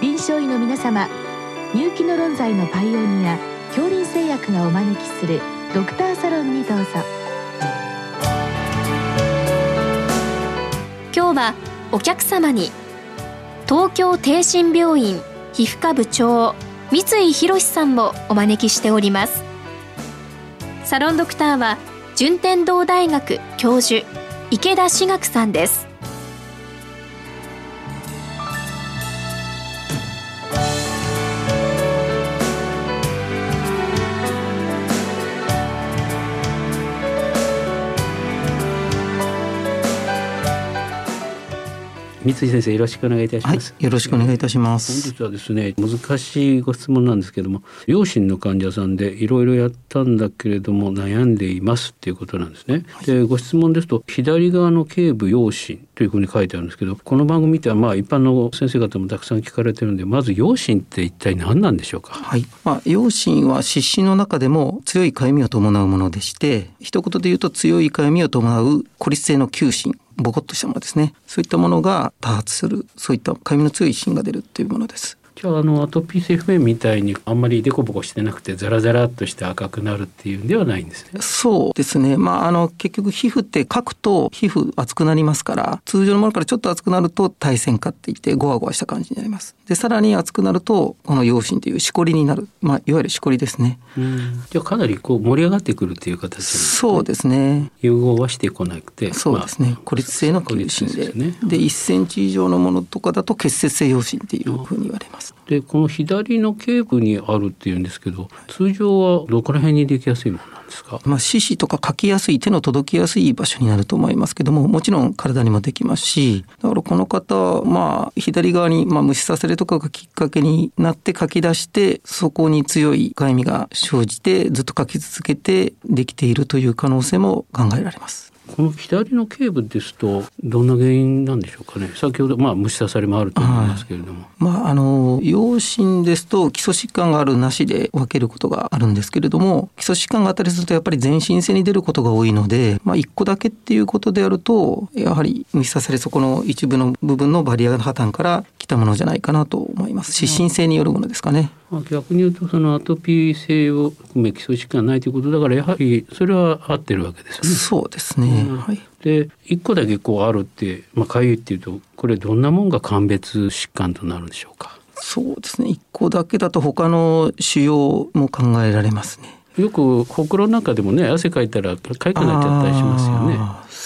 臨床医の皆様入気の論剤のパイオニア恐林製薬がお招きするドクターサロンにどうぞ。今日はお客様に東京帝心病院皮膚科部長三井博さんもお招きしております。サロンドクターは順天堂大学教授池田志学さんです。三井先生よろしくお願いいたします、はい、よろしくお願いいたします。本日はですね難しいご質問なんですけども両親の患者さんでいろいろやったんだけれども悩んでいますっていうことなんですね、はい、でご質問ですと左側の頸部陽心というふうに書いてあるんですけどこの番組ではまあ一般の先生方もたくさん聞かれてるんでまず陽心って一体何なんでしょうか？はい。まあ陽心は湿疹の中でも強いかゆみを伴うものでして一言で言うと強いかゆみを伴う孤立性の急疹ボコッとしたものですね。そういったものが多発するそういったかゆみの強い芯が出るっていうものです。じゃああのアトピー性皮膚炎みたいにあんまりデコボコしてなくてザラザラっとして赤くなるっていうんではないんですね。そうですね。まああの結局皮膚ってかくと皮膚熱くなりますから通常のものからちょっと熱くなると耐線化っていってゴワゴワした感じになります。でさらに熱くなるとこの陽心というしこりになる。まあいわゆるしこりですね。じゃあかなりこう盛り上がってくるっていう形、ね、そうですね。融合はしてこなくて。そうですね。まあ、孤立性の急心で。で,、ね、で1センチ以上のものとかだと結節性陽心っていうふうに言われます。でこの左の頸部にあるっていうんですけど通常はどこら辺にできやすいものなんですか、まあ、四肢とか書きやすい手の届きやすい場所になると思いますけどももちろん体にもできますしだからこの方まあ左側に、まあ、虫刺されとかがきっかけになって書き出してそこに強いかゆみが生じてずっと書き続けてできているという可能性も考えられます。この左の頸部ですとどんな原因なんでしょうかね？先ほどまあ虫刺されもあると思いますけれども、はい、まああの陽心ですと基礎疾患があるなしで分けることがあるんですけれども基礎疾患があったりするとやっぱり全身性に出ることが多いのでまあ1個だけっていうことであるとやはり虫刺されそこの一部の部分のバリアの破綻から来たものじゃないかなと思います。湿疹性によるものですかね。まあ、逆に言うとそのアトピー性を含め基礎疾患ないということだからやはりそれは合ってるわけですね。そうですね、うん、はい、で一個だけこうあるって、まあ、かゆいっていうとこれどんなもんが鑑別疾患となるんでしょうか？そうですね一個だけだと他の腫瘍も考えられますね。よくほくろの中でもね汗かいたらかゆくなっちゃったりしますよね。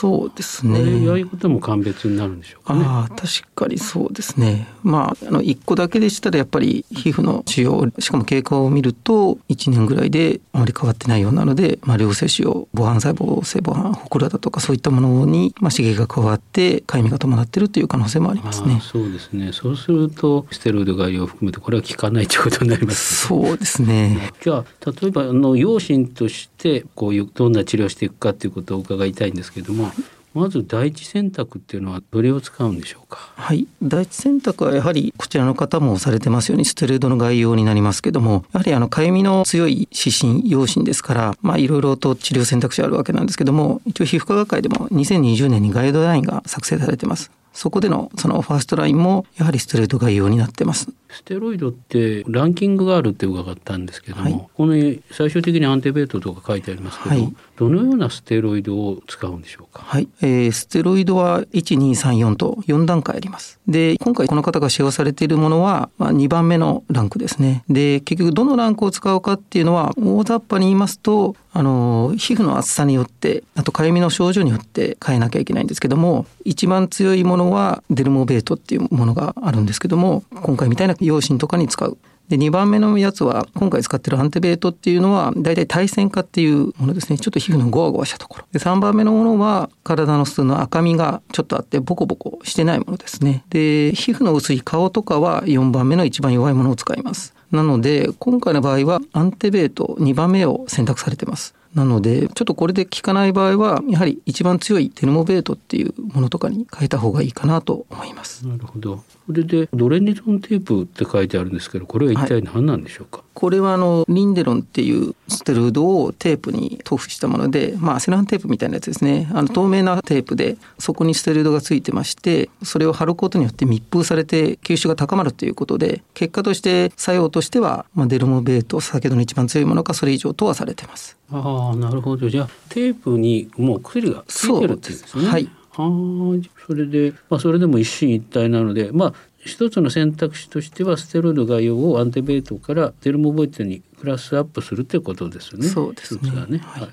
そうですね。ああいうことも鑑別になるんでしょうかね。ああ、確かにそうですね。まあ、あの、一個だけでしたらやっぱり皮膚の腫瘍、しかも経過を見ると、1年ぐらいであまり変わってないようなので、まあ、良性腫瘍、母反細胞性母反、ほくろだとかそういったものに、まあ、刺激が加わって、かゆみが伴っているという可能性もありますね。そうですね。そうすると、ステロイド外用を含めて、これは効かないということになります、ね、そうですね。じゃあ、例えば、あの、痒疹として、こういう、どんな治療をしていくかということを伺いたいんですけれども、まず第一選択っていうのはどれを使うんでしょうか？はい。第一選択はやはりこちらの方もされてますようにステロイドの外用になりますけどもやはりあのかゆみの強い湿疹、痒疹ですからまあいろいろと治療選択肢あるわけなんですけども一応皮膚科学会でも2020年にガイドラインが作成されてます。そこでのその first line もやはりステロイド外用になってます。ステロイドってランキングがあるって伺ったんですけども、はい、この最終的にアンテベートとか書いてありますけど、はい、どのようなステロイドを使うんでしょうか？はい、えー、ステロイドは1、2、3、4と4段階あります。で、今回この方が使用されているものは、まあ、2番目のランクですね。で、結局どのランクを使うかっていうのは大雑把に言いますと、あの皮膚の厚さによってあとかゆみの症状によって変えなきゃいけないんですけども一番強いものはデルモベートっていうものがあるんですけども今回みたいな用心とかに使う。で2番目のやつは今回使ってるアンテベートっていうのは大体対線化っていうものですね。ちょっと皮膚のゴワゴワしたところ。で3番目のものは体の普通の赤みがちょっとあってボコボコしてないものですね。で皮膚の薄い顔とかは4番目の一番弱いものを使います。なので今回の場合はアンテベート2番目を選択されてます。なので、ちょっとこれで効かない場合は、やはり一番強いテルモベートっていうものとかに変えた方がいいかなと思います。なるほど。それで、ドレニゾンテープって書いてあるんですけど、これは一体何なんでしょうか、はい、これはあの、リンデロンっていうステロイドをテープに塗布したもので、まあ、セランテープみたいなやつですね。あの、透明なテープで、そこにステロイドがついてまして、それを貼ることによって密封されて吸収が高まるということで、結果として作用としては、まあ、デルモベート、先ほどの一番強いものか、それ以上とはされてます。ああ、なるほど。じゃあ、テープにもう薬がついてるっていうんですね。はい。あそれで、まあ、それでも一進一退なので、まあ、一つの選択肢としてはステロイド概要をアンテベートからテルモボイトにクラスアップするということですね。そうですね。ねはい、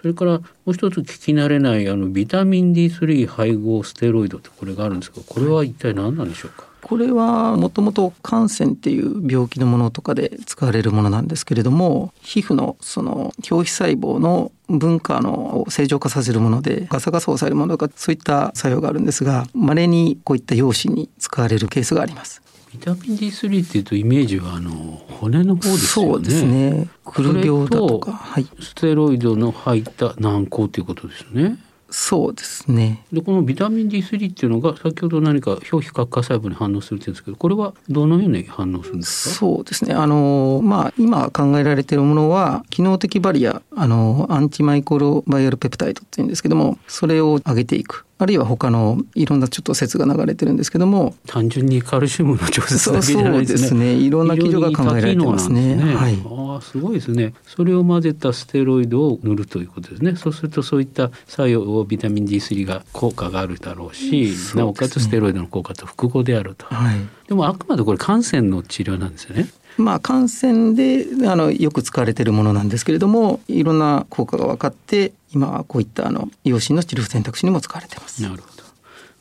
それからもう一つ聞き慣れないあのビタミン D3 配合ステロイドってこれがあるんですがこれは一体何なんでしょうか、これはもともと感染っていう病気のものとかで使われるものなんですけれども皮膚のその表皮細胞の文化の正常化させるものでガサガサを抑えるものとかそういった作用があるんですが稀にこういった用紙に使われるケースがあります。ビタミン D3 っていうとイメージはあの骨の方ですよね。そうですね。くる病だとか、はい、ステロイドの入った軟膏ということですね。そうですね。でこのビタミン D3 っていうのが先ほど何か表皮活化細胞に反応するって言うんですけどこれはどのように反応するんですか？そうですね。あのまあ今考えられているものは機能的バリアあのアンチマイクロバイアルペプタイドっていうんですけどもそれを上げていく。あるいは他のいろんなちょっと説が流れてるんですけども。単純にカルシウムの調節だけじゃないですね。そうですね。いろんな基準が考えられてますね、ね、はい、ああすごいですね。それを混ぜたステロイドを塗るということですね。そうするとそういった作用をビタミン D3 が効果があるだろうし、ね、なおかつステロイドの効果と複合であると、はい、でもあくまでこれ感染の治療なんですよね。まあ、感染であのよく使われているものなんですけれどもいろんな効果が分かって今はこういったあの養子の治療選択肢にも使われています。なるほど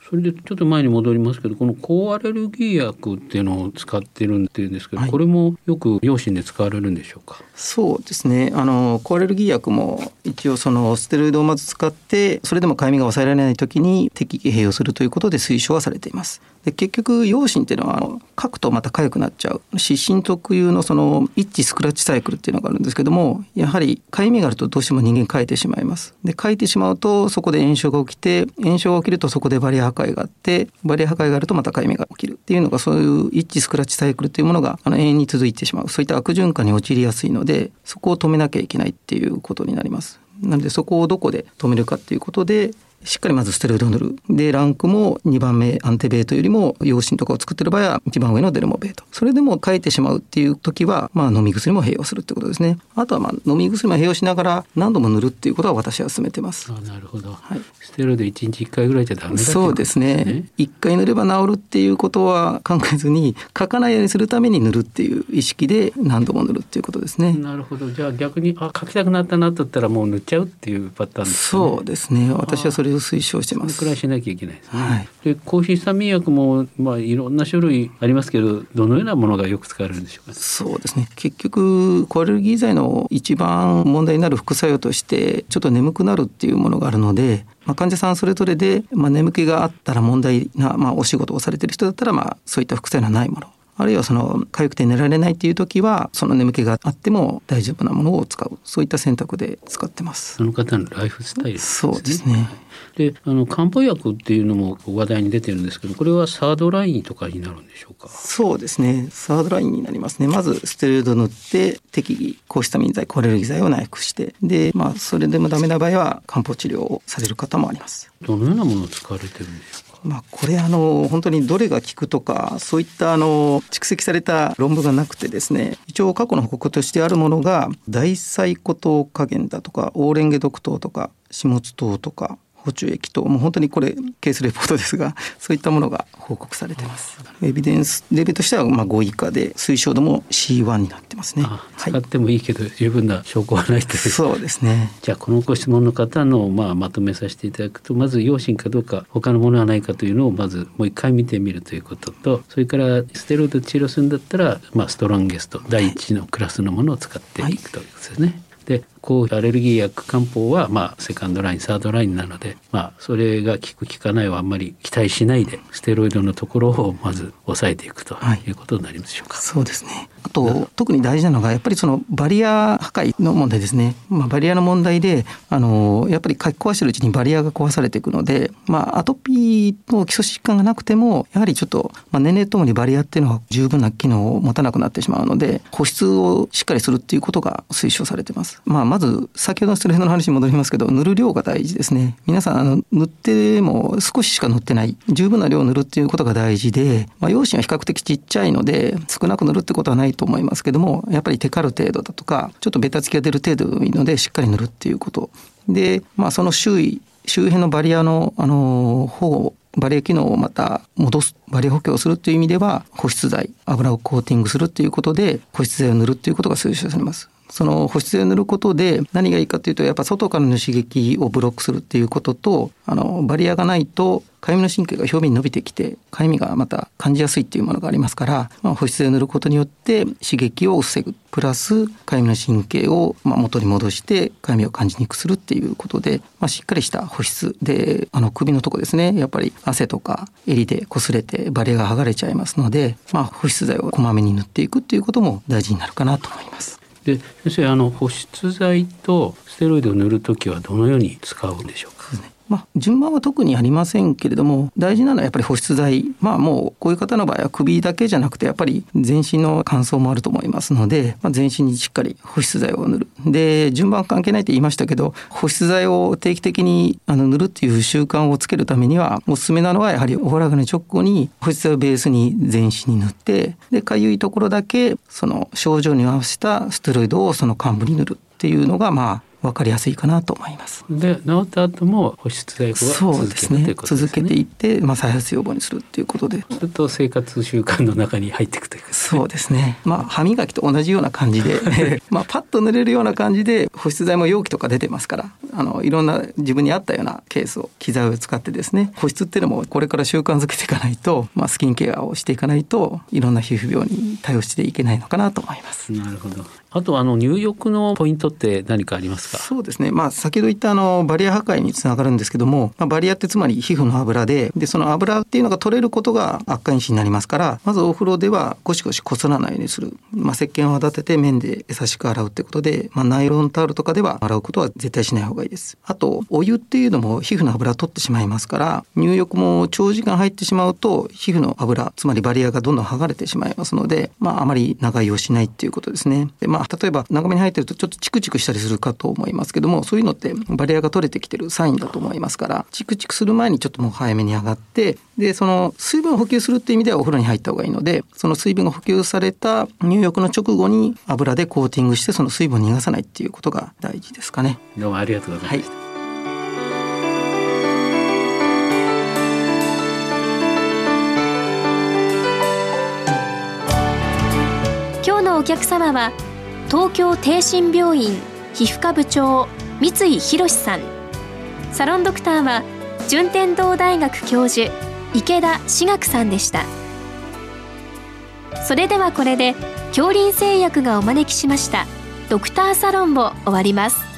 それでちょっと前に戻りますけどこの抗アレルギー薬っていうのを使ってるんですけど、はい、これもよく養親で使われるんでしょうか？そうですね。あの抗アレルギー薬も一応そのステロイドをまず使ってそれでもかゆみが抑えられない時に適宜併用するということで推奨はされています。で結局陽疹っていうのはあの書くとまた痒くなっちゃう。湿疹特有のその一致スクラッチサイクルっていうのがあるんですけどもやはり痒みがあるとどうしても人間書いてしまいます。で書いてしまうとそこで炎症が起きて炎症が起きるとそこでバリア破壊があってバリア破壊があるとまた壊滅が起きるっていうのがそういう一致スクラッチサイクルっていうものがあの永遠に続いてしまう。そういった悪循環に陥りやすいのでそこを止めなきゃいけないっていうことになります。なのでそこをどこで止めるかっていうことでしっかりまずステロイドを塗る。で、ランクも2番目アンテベートよりも陽疹とかを作ってる場合は一番上のデルモベート。それでも書いてしまうっていう時は、まあ飲み薬も併用するってことですね。あとはまあ飲み薬も併用しながら何度も塗るっていうことは私は勧めてます。あなるほど。はい。ステロイド1日1回ぐらいじゃダメだ、ね、そうですね。1回塗れば治るっていうことは考えずに、書かないようにするために塗るっていう意識で何度も塗るっていうことですね。なるほど。じゃあ逆に、あ、書きたくなったなと言ったらもう塗っちゃうっていうパターンですね。そうですね。私はそれを推奨してます。くらいしなきゃいけないですね。はい、で抗ヒスタミン薬もまあいろんな種類ありますけどどのようなものがよく使われるんでしょうか、そうですね結局コアレルギー剤の一番問題になる副作用としてちょっと眠くなるっていうものがあるので、まあ、患者さんそれぞれで、まあ、眠気があったら問題な、まあ、お仕事をされてる人だったら、まあ、そういった副作用のないものあるいはその痒くて寝られないっていう時はその眠気があっても大丈夫なものを使う。そういった選択で使ってます。その方のライフスタイル、ね、そうですね。であの漢方薬っていうのも話題に出てるんですけどこれはサードラインとかになるんでしょうか？そうですね。サードラインになりますね。まずステロイド塗って適宜抗ヒスタミン剤コアレルギー剤を内服して。でまあそれでもダメな場合は漢方治療をされる方もあります。どのようなものを使われてるんでしょう？まあ、これあの本当にどれが効くとかそういったあの蓄積された論文がなくてですね一応過去の報告としてあるものが大細固糖加減だとかオーレンゲ毒糖とか下津糖とか補充液ともう本当にこれケースレポートですが そういったものが報告されてます。エビデンスレベルとしてはまあ5以下で推奨度も C1 になってますね。使ってもいいけど十分な証拠はないという。そうですね。じゃあこのご質問の方のまあまとめさせていただくとまず養親かどうか他のものはないかというのをまずもう一回見てみるということとそれからステロイド治療するんだったらまあストロンゲスト第一のクラスのものを使っていくということですね、はい。で抗アレルギー薬漢方はまあセカンドラインサードラインなのでまあそれが効く効かないはあんまり期待しないでステロイドのところをまず抑えていくということになりますでしょうか。はい、そうですねあと特に大事なのがやっぱりそのバリア破壊の問題ですね、まあ、バリアの問題であのやっぱり書き壊してるうちにバリアが壊されていくので、まあ、アトピーの基礎疾患がなくてもやはりちょっと、まあ、年齢ともにバリアっていうのは十分な機能を持たなくなってしまうので保湿をしっかりするっていうことが推奨されてます。まあ、まず先ほどのステロイドの話に戻りますけど塗る量が大事ですね。皆さんあの塗っても少ししか塗ってない。十分な量を塗るっていうことが大事で、まあ、痒疹は比較的ちっちゃいので少なく塗るってことはないと思いますけどもやっぱりテカる程度だとかちょっとベタつきが出る程度でいいのでしっかり塗るっていうこと。で、まあ、その周囲周辺のバリアの、あの保護バリア機能をまた戻すバリア補強をするという意味では保湿剤油をコーティングするということで保湿剤を塗るということが推奨されます。その保湿剤を塗ることで何がいいかというとやっぱ外からの刺激をブロックするっていうこととあのバリアがないとかゆみの神経が表面に伸びてきてかゆみがまた感じやすいっていうものがありますから、まあ、保湿剤を塗ることによって刺激を防ぐプラスかゆみの神経をまあ元に戻してかゆみを感じにくくするっていうことで、まあ、しっかりした保湿であの首のとこですねやっぱり汗とか襟で擦れてバリアが剥がれちゃいますので、まあ、保湿剤をこまめに塗っていくっていうことも大事になるかなと思います。で先生あの保湿剤とステロイドを塗る時はどのように使うんでしょうか？まあ、順番は特にありませんけれども大事なのはやっぱり保湿剤。まあもうこういう方の場合は首だけじゃなくてやっぱり全身の乾燥もあると思いますので、まあ、全身にしっかり保湿剤を塗る。で順番関係ないって言いましたけど保湿剤を定期的にあの塗るっていう習慣をつけるためにはおすすめなのはやはりお風呂上がり直後に保湿剤をベースに全身に塗ってでかゆいところだけその症状に合わせたステロイドをその幹部に塗るっていうのがまあ分かりやすいかなと思います。で治った後も保湿剤を続ける、ね、続けていって、まあ、再発予防にするっていうことで。ずっと生活習慣の中に入っていくという、ね、そうですね、まあ、歯磨きと同じような感じで まあパッと塗れるような感じで保湿剤も容器とか出てますからあのいろんな自分に合ったようなケースを機材を使ってですね保湿っていうのもこれから習慣づけていかないと、まあ、スキンケアをしていかないといろんな皮膚病に対応していけないのかなと思います。なるほどあとあの入浴のポイントって何かありますか？そうですね、まあ、先ほど言ったあのバリア破壊につながるんですけども、まあ、バリアってつまり皮膚の油ででその油っていうのが取れることが悪化因子になりますからまずお風呂ではゴシゴシこすらないようにする、まあ、石鹸を泡立てて面で優しく洗うってことで、まあ、ナイロンタオルとかでは洗うことは絶対しない方がいいです。あとお湯っていうのも皮膚の油を取ってしまいますから入浴も長時間入ってしまうと皮膚の油つまりバリアがどんどん剥がれてしまいますので、まあ、あまり長居をしないっていうことですね。で、まあ、例えば長め入ってるとちょっとチクチクしたりするかと思いますけどもそういうのってバリアが取れてきてるサインだと思いますからチクチクする前にちょっともう早めに上がってでその水分を補給するっていう意味ではお風呂に入った方がいいのでその水分が補給された入浴の直後に油でコーティングしてその水分を逃がさないっていうことが大事ですかね。どうもありがとうございました、はい。今日のお客様は東京帝心病院皮膚科部長三井博さん。サロンドクターは順天堂大学教授池田志学さんでした。それではこれで恐林製薬がお招きしましたドクターサロンを終わります。